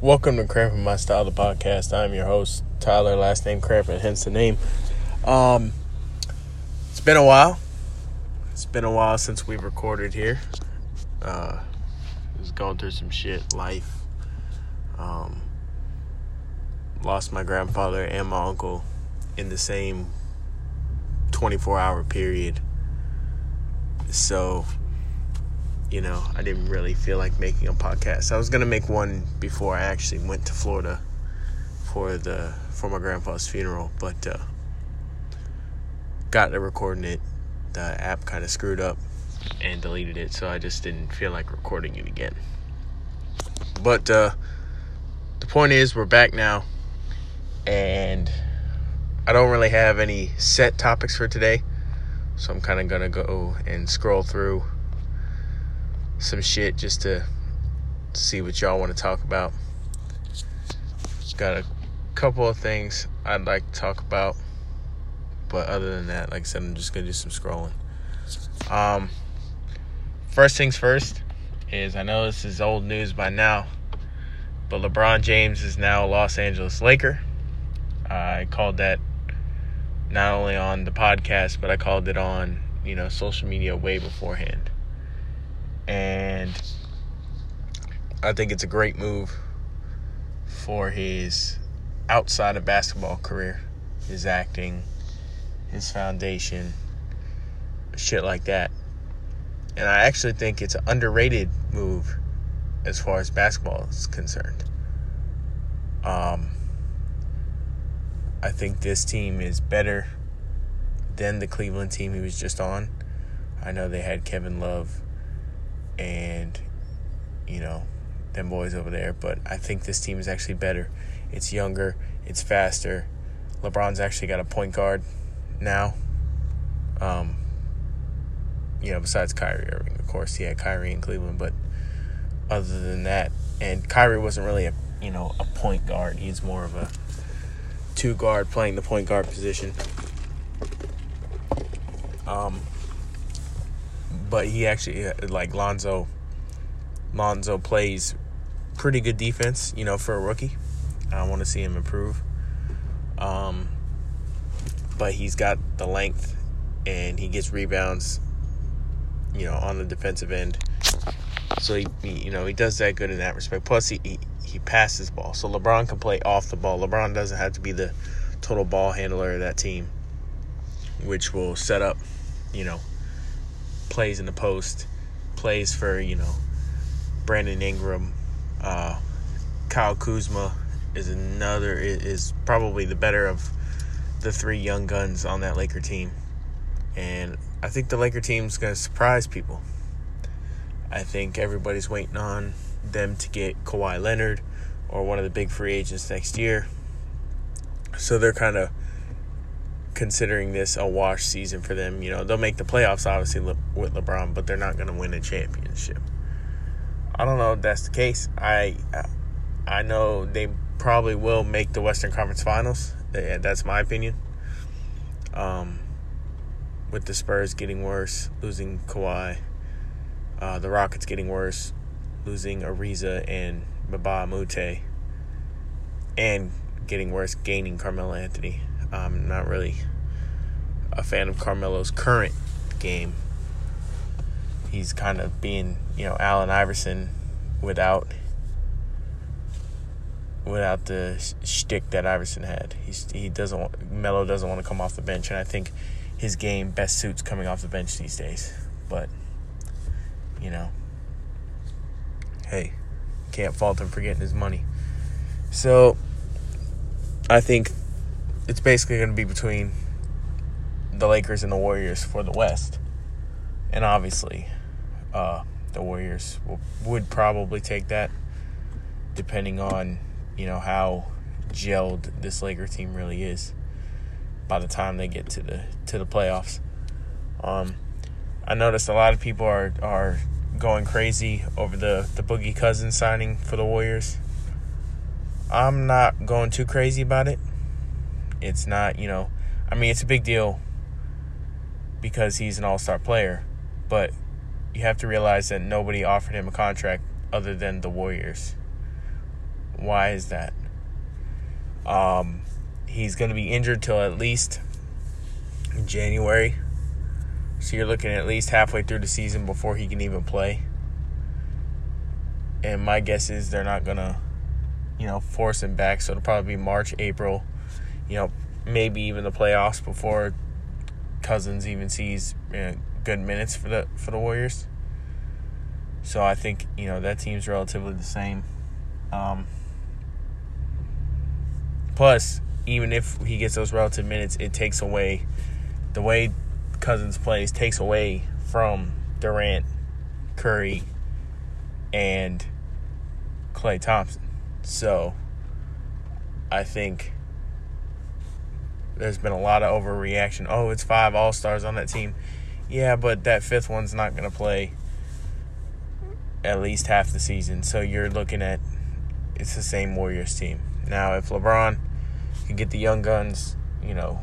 Welcome to Cramping My Style, the podcast. I'm your host, Tyler, last name Cramping, hence the name. Um, it's been a while. It's been a while since we've recorded here. Uh, was going through some shit, life. Um, lost my grandfather and my uncle in the same 24 hour period. So, you know, I didn't really feel like making a podcast. I was gonna make one before I actually went to Florida for the for my grandpa's funeral, but uh, got to recording it. The app kind of screwed up and deleted it, so I just didn't feel like recording it again. But uh, the point is, we're back now, and I don't really have any set topics for today, so I'm kind of gonna go and scroll through some shit just to see what y'all want to talk about. Got a couple of things I'd like to talk about, but other than that, like I said, I'm just gonna do some scrolling. Um, first things first is I know this is old news by now, but LeBron James is now a Los Angeles Laker. I called that not only on the podcast, but I called it on you know social media way beforehand, and I think it's a great move for his outside of basketball career, his acting, his foundation, shit like that. And I actually think it's an underrated move as far as basketball is concerned. Um, I think this team is better than the Cleveland team he was just on. I know they had Kevin Love and, you know, them boys over there, but I think this team is actually better. It's younger, it's faster. LeBron's actually got a point guard now. Um, you know, besides Kyrie Irving, of course, he had Kyrie in Cleveland, but other than that, and Kyrie wasn't really a you know a point guard. He's more of a two guard playing the point guard position. Um, but he actually like Lonzo. Lonzo plays pretty good defense, you know, for a rookie. I want to see him improve. Um, but he's got the length and he gets rebounds, you know, on the defensive end. So he, he you know, he does that good in that respect. Plus, he, he he passes ball, so LeBron can play off the ball. LeBron doesn't have to be the total ball handler of that team, which will set up, you know, plays in the post, plays for you know, Brandon Ingram, uh, Kyle Kuzma is another is probably the better of the three young guns on that Laker team. And I think the Laker team's going to surprise people. I think everybody's waiting on them to get Kawhi Leonard or one of the big free agents next year. So they're kind of considering this a wash season for them. You know, they'll make the playoffs obviously with LeBron, but they're not going to win a championship. I don't know if that's the case. I I know they probably will make the Western Conference Finals. That's my opinion. Um, with the Spurs getting worse, losing Kawhi, uh, the Rockets getting worse, losing Ariza and Mbah a Moute, and getting worse, gaining Carmelo Anthony. I'm not really a fan of Carmelo's current game. He's kind of being, you know, Allen Iverson without without the shtick that Iverson had. He's he doesn't want, Melo doesn't want to come off the bench, and I think his game best suits coming off the bench these days. But you know, hey, can't fault him for getting his money. So I think it's basically going to be between the Lakers and the Warriors for the West, and obviously, uh, the Warriors will, would probably take that, depending on you know how gelled this Laker team really is by the time they get to the to the playoffs. Um, I noticed a lot of people are are going crazy over the the Boogie Cousins signing for the Warriors. I'm not going too crazy about it. It's not, you know, I mean it's a big deal because he's an all-star player, but you have to realize that nobody offered him a contract other than the Warriors Why is that? Um, he's going to be injured till at least January. So you're looking at least halfway through the season before he can even play. And my guess is they're not going to, you know, force him back. So it'll probably be March, April, you know, maybe even the playoffs before Cousins even sees you know, good minutes for the for the Warriors. So I think you know that team's relatively the same. Um, plus, even if he gets those relative minutes, it takes away the way Cousins plays takes away from Durant, Curry, and Klay Thompson. So I think there's been a lot of overreaction. Oh, it's five All Stars on that team. Yeah, but that fifth one's not going to play at least half the season. So you're looking at it's the same Warriors team. Now, if LeBron can get the young guns, you know,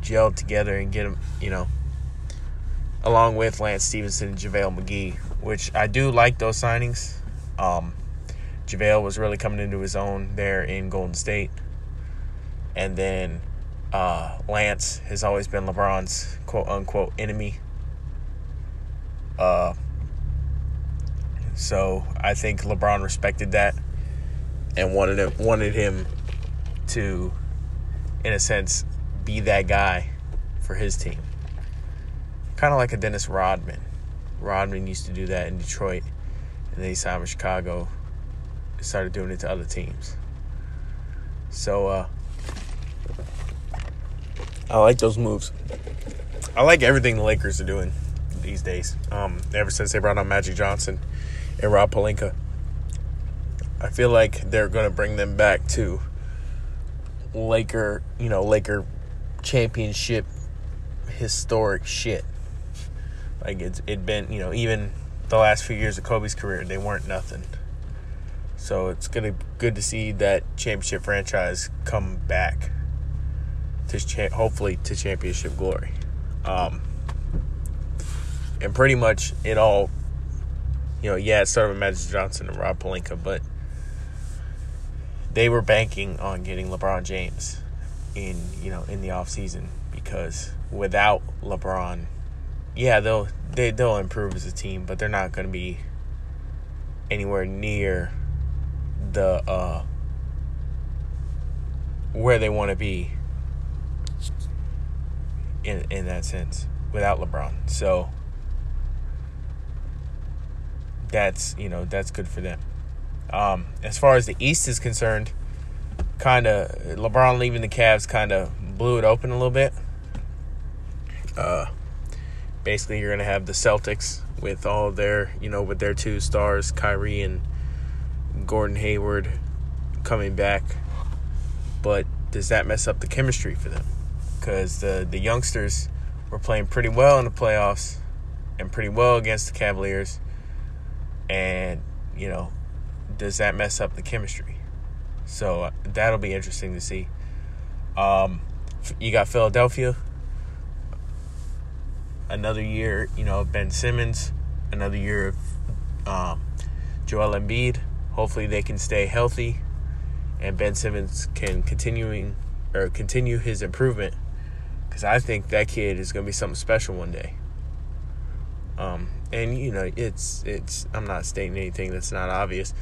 gelled together and get them, you know, along with Lance Stephenson and JaVale McGee, which I do like those signings. Um, JaVale was really coming into his own there in Golden State. And then uh, Lance has always been LeBron's quote unquote enemy. Uh, so I think LeBron respected that and wanted him, wanted him to, in a sense, be that guy for his team. Kind of like a Dennis Rodman. Rodman used to do that in Detroit, and then he signed with Chicago. Started doing it to other teams. So uh, I like those moves. I like everything the Lakers are doing these days. Um, ever since they brought on Magic Johnson and Rob Pelinka, I feel like they're going to bring them back to Laker, you know, Laker championship historic shit. Like it's it been, you know, even the last few years of Kobe's career, they weren't nothing. So it's gonna good to see that championship franchise come back to cha- hopefully to championship glory. Um, and pretty much it all, you know, yeah, it started with Magic Johnson and Rob Pelinka, but they were banking on getting LeBron James in you know in the off season because without LeBron, yeah, they'll they they'll improve as a team, but they're not going to be anywhere near the uh where they want to be in in that sense without LeBron. So that's you know that's good for them. Um, as far as the East is concerned, kind of LeBron leaving the Cavs kind of blew it open a little bit. Uh, basically, you're gonna have the Celtics with all their you know with their two stars, Kyrie and Gordon Hayward, coming back. But does that mess up the chemistry for them? Because the the youngsters were playing pretty well in the playoffs and pretty well against the Cavaliers, and you know, does that mess up the chemistry? So uh, that'll be interesting to see. Um, you got Philadelphia. Another year, you know, Ben Simmons. Another year of um, Joel Embiid. Hopefully, they can stay healthy, and Ben Simmons can continuing or continue his improvement. Because I think that kid is going to be something special one day. Um, and you know, it's it's. I'm not stating anything that's not obvious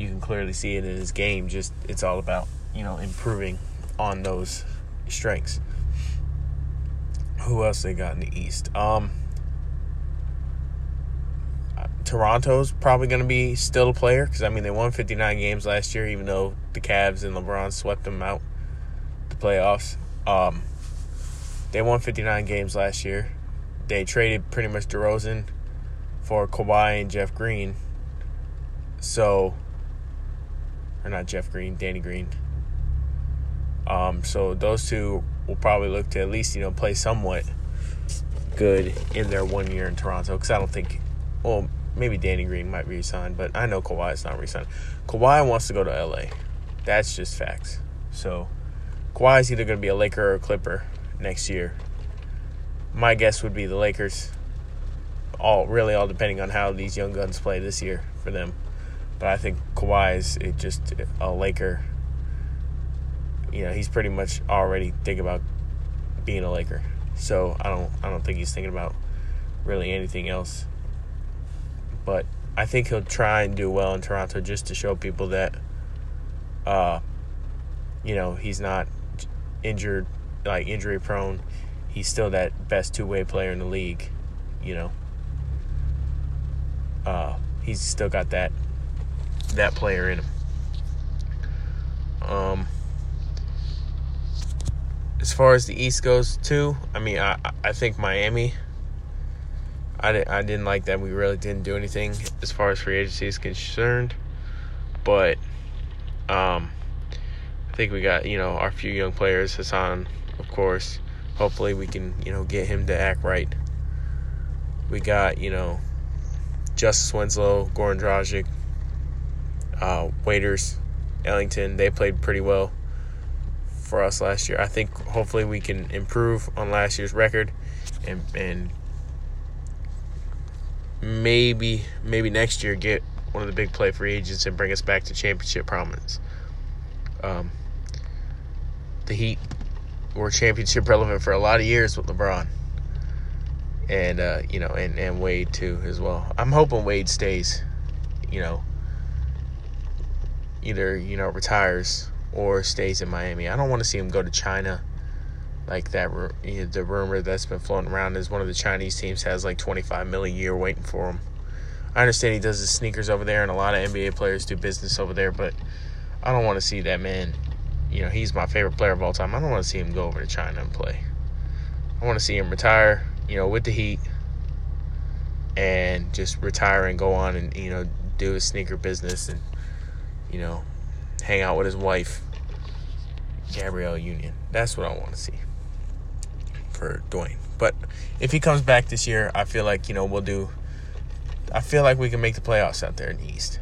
you can clearly see it in his game. Just it's all about you know improving on those strengths. Who else they got in the East? Um, Toronto's probably going to be still a player because I mean they won 59 games last year, even though the Cavs and LeBron swept them out the playoffs. Um, they won 59 games last year. They traded pretty much DeRozan for Kawhi and Jeff Green. So or not Jeff Green, Danny Green. Um, so those two will probably look to at least you know play somewhat good in their one year in Toronto because I don't think, well, maybe Danny Green might resign, but I know Kawhi is not resigning. Kawhi wants to go to LA. That's just facts. So Kawhi is either going to be a Laker or a Clipper next year. My guess would be the Lakers. All really all depending on how these young guns play this year for them. But I think Kawhi is it just a Laker. You know, he's pretty much already thinking about being a Laker. So I don't I don't think he's thinking about really anything else. But I think he'll try and do well in Toronto just to show people that uh you know, he's not injured like injury prone. He's still that best two-way player in the league, you know. Uh he's still got that that player in him. Um as far as the East goes, too, I mean, I I think Miami. I didn't I didn't like that we really didn't do anything as far as free agency is concerned, but um, I think we got you know our few young players, Hassan, of course. Hopefully, we can you know get him to act right. We got you know Justice Winslow, Goran Dragic, uh, Waiters, Ellington. They played pretty well for us last year. I think hopefully we can improve on last year's record and and maybe maybe next year get one of the big play free agents and bring us back to championship prominence. Um, the Heat were championship relevant for a lot of years with LeBron. And uh, you know, and, and Wade too as well. I'm hoping Wade stays, you know, either, you know, retires or stays in Miami. I don't want to see him go to China. Like that, you know, the rumor that's been floating around is one of the Chinese teams has like 25 million a year waiting for him. I understand he does his sneakers over there, and a lot of NBA players do business over there, but I don't want to see that man. You know, he's my favorite player of all time. I don't want to see him go over to China and play. I want to see him retire, you know, with the Heat, and just retire and go on and you know do his sneaker business and you know hang out with his wife, Gabrielle Union. That's what I want to see for Dwyane. But if he comes back this year, I feel like you know we'll do. I feel like we can make the playoffs out there in the East,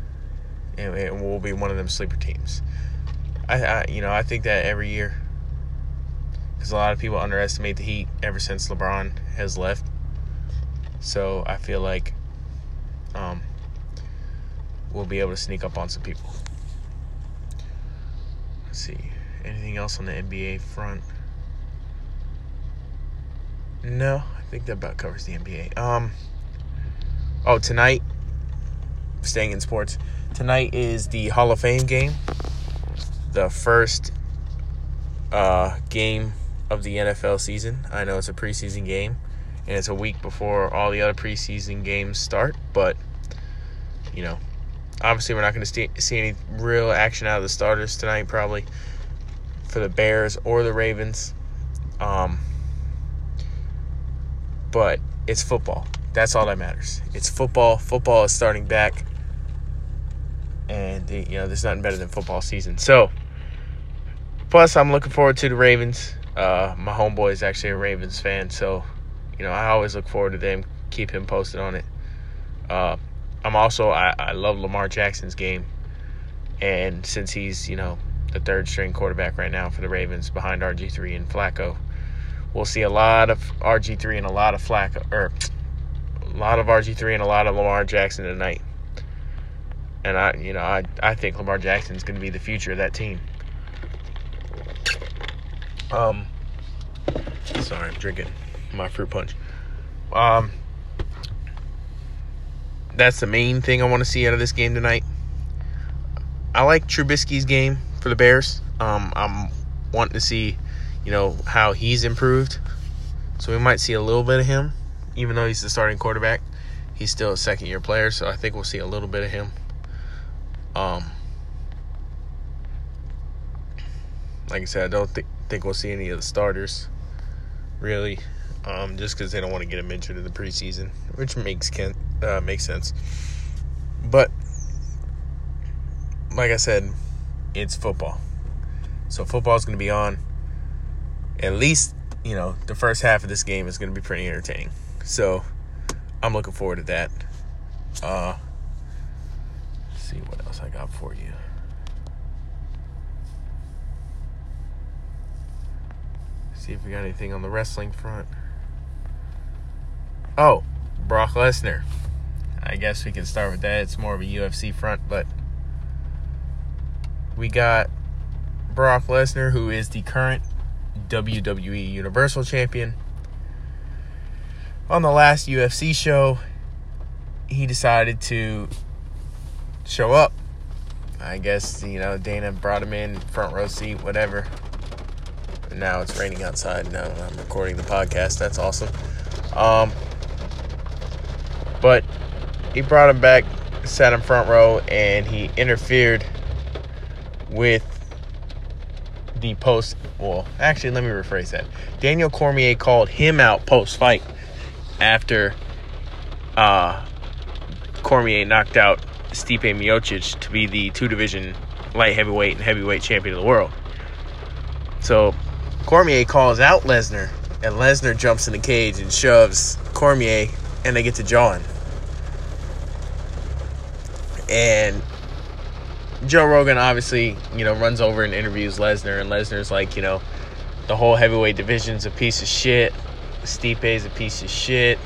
and, we'll be one of them sleeper teams. I, I you know I think that every year because a lot of people underestimate the Heat ever since LeBron has left. So I feel like um, we'll be able to sneak up on some people. Let's see. Anything else on the NBA front? No, I think that about covers the NBA. Um. Oh, tonight, staying in sports. Tonight is the Hall of Fame game. The first uh, game of the NFL season. I know it's a preseason game, and it's a week before all the other preseason games start. But you know, obviously, we're not going to see any real action out of the starters tonight, probably for the Bears or the Ravens. Um, but it's football. That's all that matters. It's football. Football is starting back, and you know there's nothing better than football season. So, plus I'm looking forward to the Ravens. Uh, my homeboy is actually a Ravens fan, so you know I always look forward to them. Keep him posted on it. Uh, I'm also I, I love Lamar Jackson's game, and since he's you know the third string quarterback right now for the Ravens behind RG3 and Flacco. We'll see a lot of RG3 and a lot of Flacco, or a lot of RG3 and a lot of Lamar Jackson tonight. And I, you know, I, I think Lamar Jackson is going to be the future of that team. Um, sorry, I'm drinking my fruit punch. Um, that's the main thing I want to see out of this game tonight. I like Trubisky's game for the Bears. Um, I'm wanting to see, you know, how he's improved. So we might see a little bit of him, even though he's the starting quarterback. He's still a second year player, so I think we'll see a little bit of him. Um, like I said, I don't th- think we'll see any of the starters, really, um, just because they don't want to get him injured in the preseason, which makes can uh, makes sense. But like I said, it's football. So football is going to be on. At least, you know, the first half of this game is going to be pretty entertaining. So I'm looking forward to that. Uh, see what else I got for you. See if we got anything on the wrestling front. Oh, Brock Lesnar. I guess we can start with that. It's more of a UFC front, but we got Brock Lesnar, who is the current WWE Universal Champion. On the last UFC show, he decided to show up. I guess, you know, Dana brought him in, front row seat, whatever. Now it's raining outside. Now I'm recording the podcast. That's awesome. Um, but he brought him back, sat in front row, and he interfered with the post. Well, actually, let me rephrase that. Daniel Cormier called him out post fight after uh, Cormier knocked out Stipe Miocic to be the two division light heavyweight and heavyweight champion of the world. So Cormier calls out Lesnar, and Lesnar jumps in the cage and shoves Cormier, and they get to jawing. And Joe Rogan obviously, you know, runs over and interviews Lesnar, and Lesnar's like, you know, the whole heavyweight division's a piece of shit. Stipe's a piece of shit.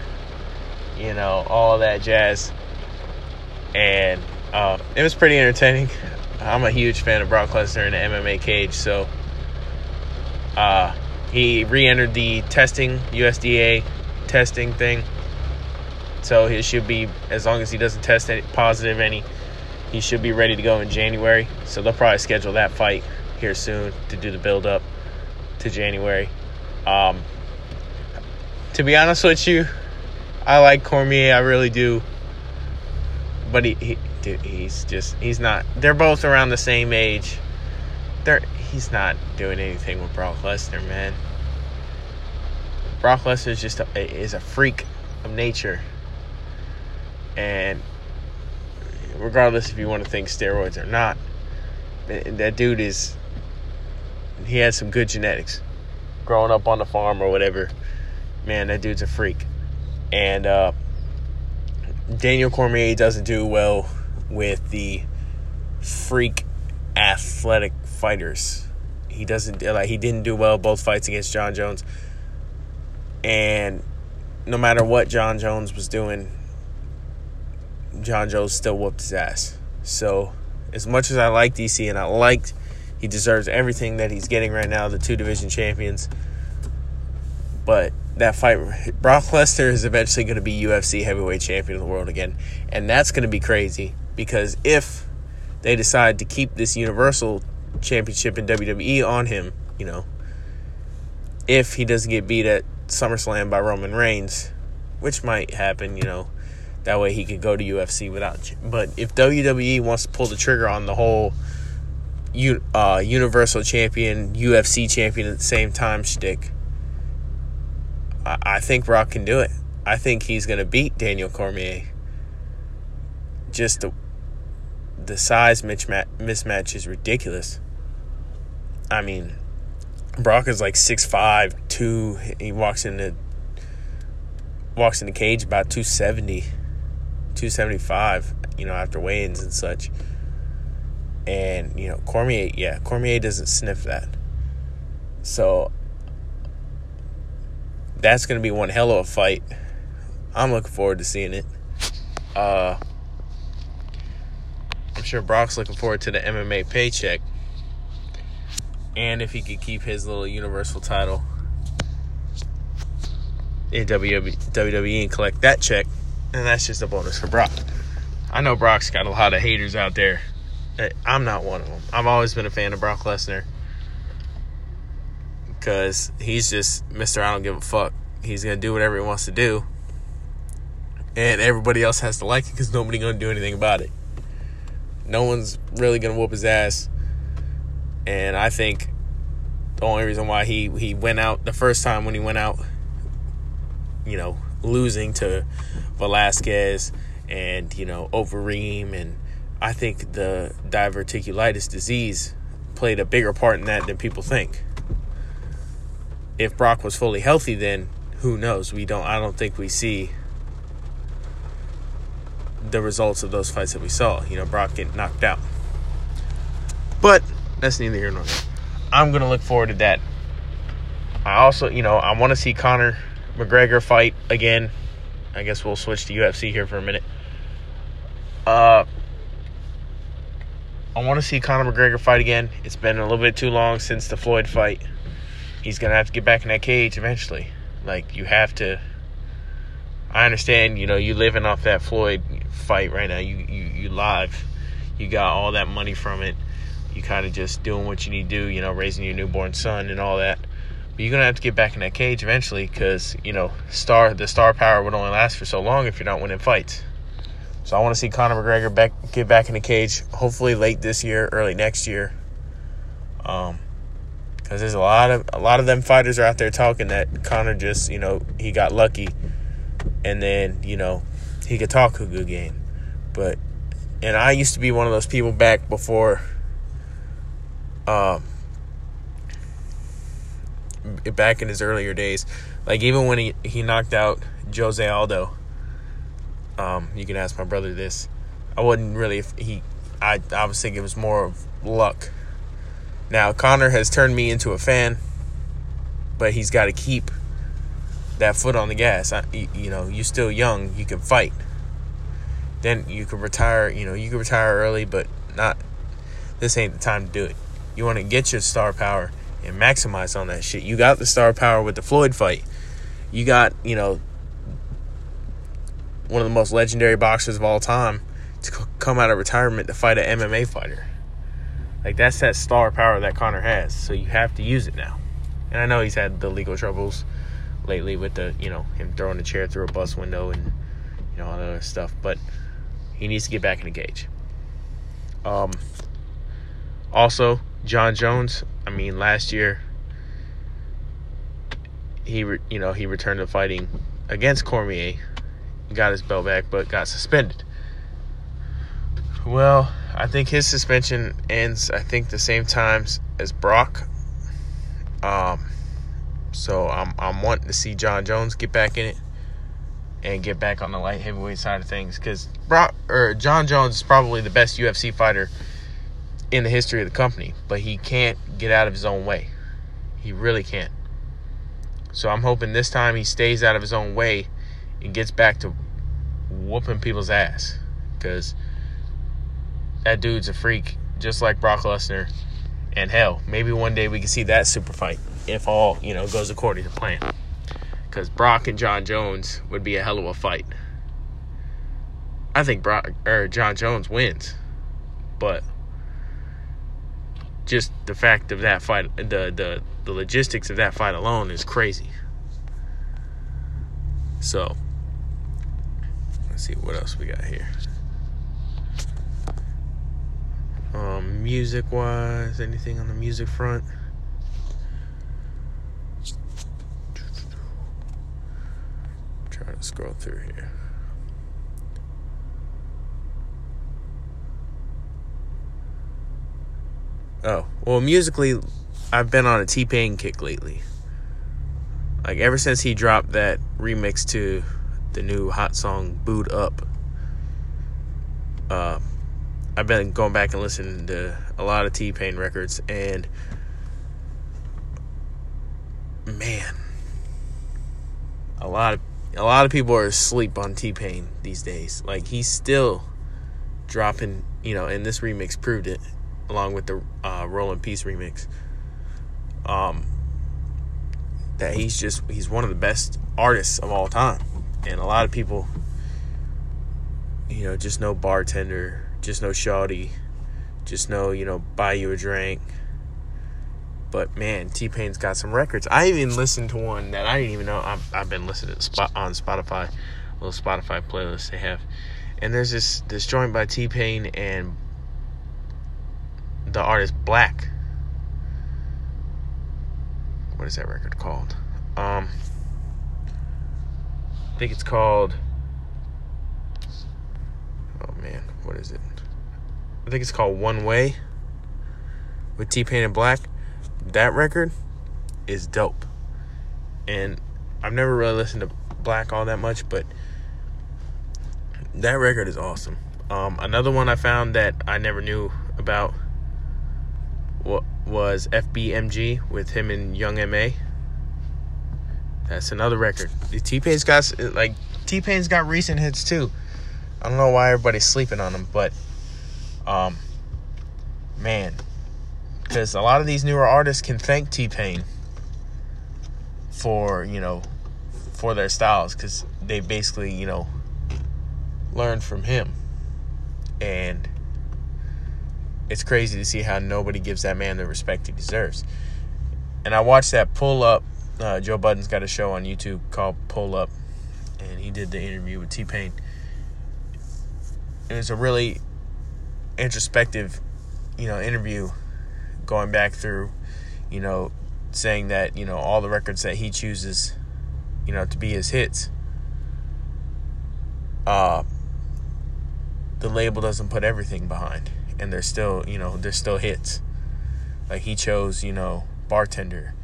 You know, all that jazz. And uh, it was pretty entertaining. I'm a huge fan of Brock Lesnar in the MMA cage, so uh, he re-entered the testing USADA testing thing. So he should be, as long as he doesn't test any positive any, he should be ready to go in January. So they'll probably schedule that fight here soon to do the build up to January. Um, to be honest with you, I like Cormier, I really do. But he, he dude, he's just he's not. They're both around the same age. They're he's not doing anything with Brock Lesnar, man. Brock Lesnar is just a, is a freak of nature, and regardless if you want to think steroids or not, that dude is he has some good genetics. Growing up on the farm or whatever, man, that dude's a freak. And uh, Daniel Cormier doesn't do well with the freak athletic fighters. He doesn't like he didn't do well both fights against Jon Jones. And no matter what Jon Jones was doing, Jon Jones still whooped his ass. So as much as I like DC and I liked he deserves everything that he's getting right now, the two division champions. But that fight, Brock Lesnar is eventually going to be UFC heavyweight champion of the world again. And that's going to be crazy because if they decide to keep this Universal Championship in WWE on him, you know, if he doesn't get beat at SummerSlam by Roman Reigns, which might happen, you know, that way he could go to UFC without. But if WWE wants to pull the trigger on the whole uh, Universal Champion, UFC Champion at the same time shtick, I, I think Brock can do it. I think he's going to beat Daniel Cormier. Just the the size mismatch, mismatch is ridiculous. I mean, Brock is like 6'5", 2. He walks in the walks in the cage about 270, 275, you know, after weigh-ins and such. And, you know, Cormier, yeah, Cormier doesn't sniff that. So that's going to be one hell of a fight. I'm looking forward to seeing it. Uh, I'm sure Brock's looking forward to the MMA paycheck. And if he could keep his little universal title in WWE and collect that check, then that's just a bonus for Brock. I know Brock's got a lot of haters out there. I'm not one of them. I've always been a fan of Brock Lesnar because he's just Mr. I don't give a fuck. He's gonna do whatever he wants to do, and everybody else has to like it because nobody gonna do anything about it. No one's really gonna whoop his ass, and I think the only reason why he he went out the first time when he went out, you know, losing to Velasquez and you know Overeem, and I think the diverticulitis disease played a bigger part in that than people think if Brock was fully healthy, then who knows? We don't. I don't think we see the results of those fights that we saw. You know, Brock getting knocked out. But that's neither here nor there. I'm gonna look forward to that. I also, you know, I want to see Conor McGregor fight again. I guess we'll switch to UFC here for a minute. Uh, I want to see Conor McGregor fight again. It's been a little bit too long since the Floyd fight. He's gonna have to get back in that cage eventually. Like you have to. I understand, you know, you living off that Floyd fight right now. You you you live. You got all that money from it. You kind of just doing what you need to do. You know, raising your newborn son and all that. But you're gonna have to get back in that cage eventually, because you know, star the star power would only last for so long if you're not winning fights. So I want to see Conor McGregor back get back in the cage. Hopefully late this year, early next year. Um, because there's a lot of a lot of them fighters are out there talking that Conor just you know he got lucky, and then you know he could talk a good game, but and I used to be one of those people back before. Um, back in his earlier days, like even when he he knocked out Jose Aldo. Um, you can ask my brother this. I wasn't really if he. I I was thinking it was more of luck now, Conor has turned me into a fan, but he's got to keep that foot on the gas. I, you know, you're still young, you can fight. Then you can retire, you know, you can retire early, but not this ain't the time to do it. You want to get your star power and maximize on that shit. You got the star power with the Floyd fight. You got, you know, one of the most legendary boxers of all time to come out of retirement to fight an MMA fighter. Like that's that star power that Conor has. So you have to use it now. And I know he's had the legal troubles lately with the you know him throwing a chair through a bus window and you know all that other stuff, but he needs to get back in the cage. Um. Also, Jon Jones. I mean, last year he re, you know he returned to fighting against Cormier, got his belt back, but got suspended. Well, I think his suspension ends. I think the same times as Brock. Um, so I'm I'm wanting to see Jon Jones get back in it and get back on the light heavyweight side of things because Brock or Jon Jones is probably the best UFC fighter in the history of the company, but he can't get out of his own way. He really can't. So I'm hoping this time he stays out of his own way and gets back to whooping people's ass because that dude's a freak, just like Brock Lesnar. And hell, maybe one day we can see that super fight if all you know goes according to plan. Because Brock and Jon Jones would be a hell of a fight. I think Brock er, or Jon Jones wins, but just the fact of that fight, the the the logistics of that fight alone is crazy. So, let's see what else we got here. Um, music wise, anything on the music front? Trying to scroll through here. Oh, well, musically, I've been on a T Pain kick lately. Like, ever since he dropped that remix to the new hot song, Boo'd Up, uh, I've been going back and listening to a lot of T Pain records, and man, a lot of a lot of people are asleep on T Pain these days. Like he's still dropping, you know, and this remix proved it, along with the uh, Peace remix. Um, that he's just he's one of the best artists of all time, and a lot of people, you know, just know bartender just know shawty, just know, you know, buy you a drink. But man, T Pain's got some records. I even listened to one that I didn't even know. I've, I've been listening to spot on Spotify, little Spotify playlist they have, and there's this this joint by T Pain and the artist Black. What is that record called? Um, I think it's called. Oh man, what is it? I think it's called One Way with T Pain and Black. That record is dope. And I've never really listened to Black all that much, but that record is awesome. Um, another one I found that I never knew about was FBMG with him and Young MA. That's another record. T Pain's got like T Pain's got recent hits too. I don't know why everybody's sleeping on him, but um, man, because a lot of these newer artists can thank T Pain for you know for their styles because they basically you know learned from him, and it's crazy to see how nobody gives that man the respect he deserves. And I watched that pull up. Uh, Joe Budden's got a show on YouTube called Pull Up, and he did the interview with T Pain. It was a really introspective, you know, interview going back through, you know, saying that, you know, all the records that he chooses, you know, to be his hits, uh, the label doesn't put everything behind. And they're still, you know, they're still hits. Like he chose, you know, Bartender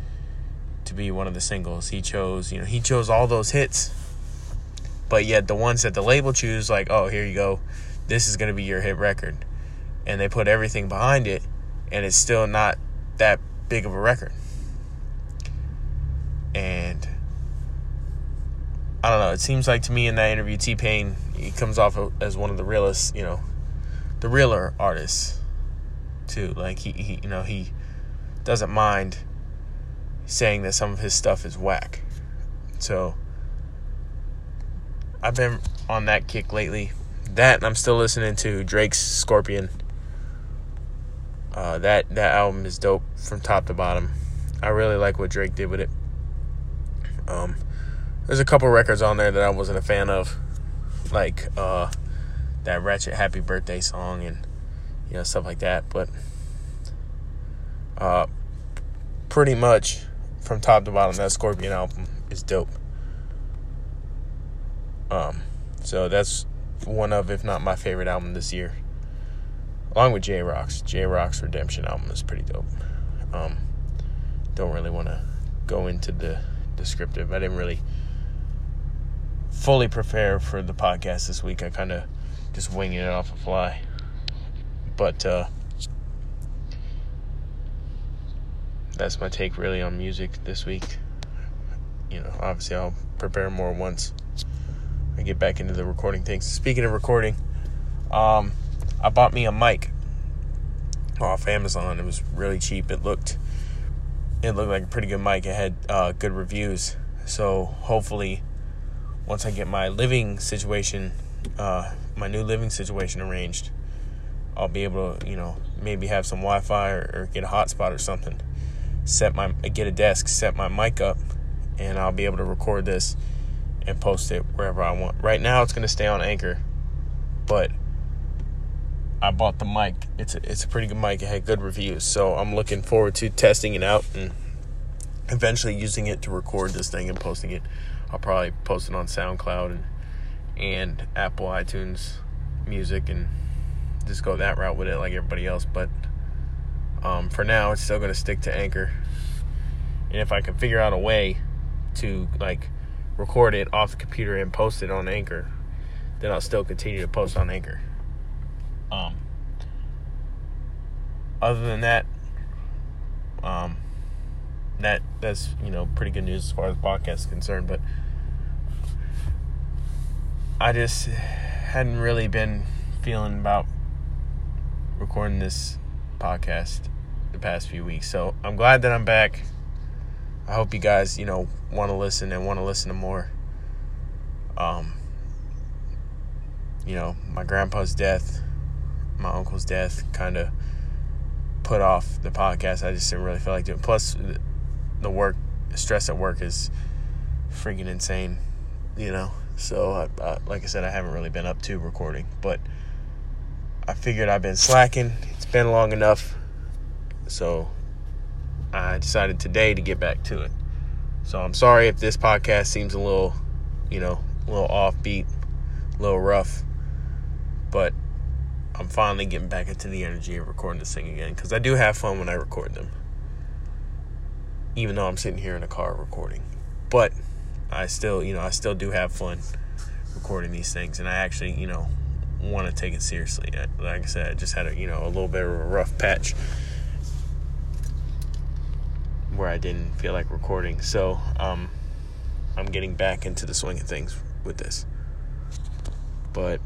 to be one of the singles. He chose, you know, he chose all those hits. But yet the ones that the label choose, like, oh, here you go, this is gonna be your hit record. And they put everything behind it and it's still not that big of a record. And I don't know. It seems like to me in that interview, T Pain he comes off as one of the realest, you know, the realer artists too. Like he, he you know, he doesn't mind saying that some of his stuff is whack. So I've been on that kick lately. That I'm still listening to Drake's Scorpion. Uh, that that album is dope from top to bottom. I really like what Drake did with it. Um, there's a couple records on there that I wasn't a fan of, like uh, that Ratchet Happy Birthday song and you know stuff like that. But uh, pretty much from top to bottom, that Scorpion album is dope. Um, so that's one of, if not my favorite album this year, along with Jay Rock's. Jay Rock's Redemption album is pretty dope. Um, don't really want to go into the descriptive. I didn't really fully prepare for the podcast this week. I kind of just winging it off a fly. But uh, that's my take really on music this week. You know, obviously I'll prepare more once I get back into the recording things. Speaking of recording, um, I bought me a mic off Amazon. It was really cheap. It looked it looked like a pretty good mic. It had uh, good reviews. So hopefully, once I get my living situation, uh, my new living situation arranged, I'll be able to, you know, maybe have some Wi-Fi or, or get a hotspot or something set my get a desk, set my mic up, and I'll be able to record this and post it wherever I want. Right now, it's gonna stay on Anchor, but I bought the mic. It's a, it's a pretty good mic. It had good reviews, so I'm looking forward to testing it out and eventually using it to record this thing and posting it. I'll probably post it on SoundCloud and and Apple iTunes Music and just go that route with it like everybody else. But um, for now, it's still going to stick to Anchor. And if I can figure out a way to like record it off the computer and post it on Anchor, then I'll still continue to post on Anchor. Um, other than that, um, that that's you know pretty good news as far as podcast is concerned. But I just hadn't really been feeling about recording this podcast the past few weeks. So I'm glad that I'm back. I hope you guys, you know, want to listen and want to listen to more. Um, you know, my grandpa's death, my uncle's death kind of put off the podcast. I just didn't really feel like doing. Plus, the work, stress at work is freaking insane, you know. So, I, I, like I said, I haven't really been up to recording, but I figured I've been slacking. It's been long enough. So I decided today to get back to it. So I'm sorry if this podcast seems a little, you know, a little offbeat, a little rough, but I'm finally getting back into the energy of recording this thing again because I do have fun when I record them. Even though I'm sitting here in a car recording. But I still, you know, I still do have fun recording these things and I actually, you know, want to take it seriously. Like I said, I just had a you know a little bit of a rough patch where I didn't feel like recording. So um, I'm getting back into the swing of things with this. But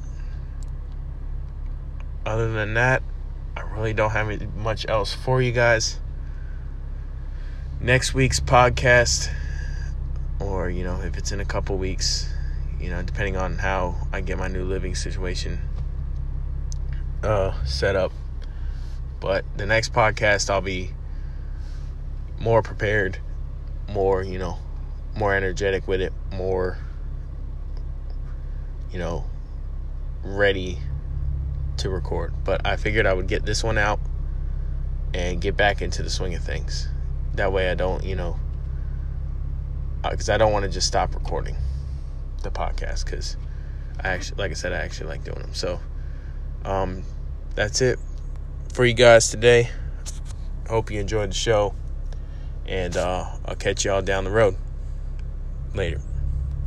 other than that, I really don't have much else for you guys. Next week's podcast, or you know, if it's in a couple weeks, you know, depending on how I get my new living situation uh, set up. But the next podcast, I'll be more prepared, more, you know, more energetic with it, more, you know, ready to record. But I figured I would get this one out and get back into the swing of things. That way I don't, you know, because uh, I don't want to just stop recording the podcast because I actually, like I said, I actually like doing them. So, um, that's it for you guys today. Hope you enjoyed the show, and uh, I'll catch y'all down the road. Later.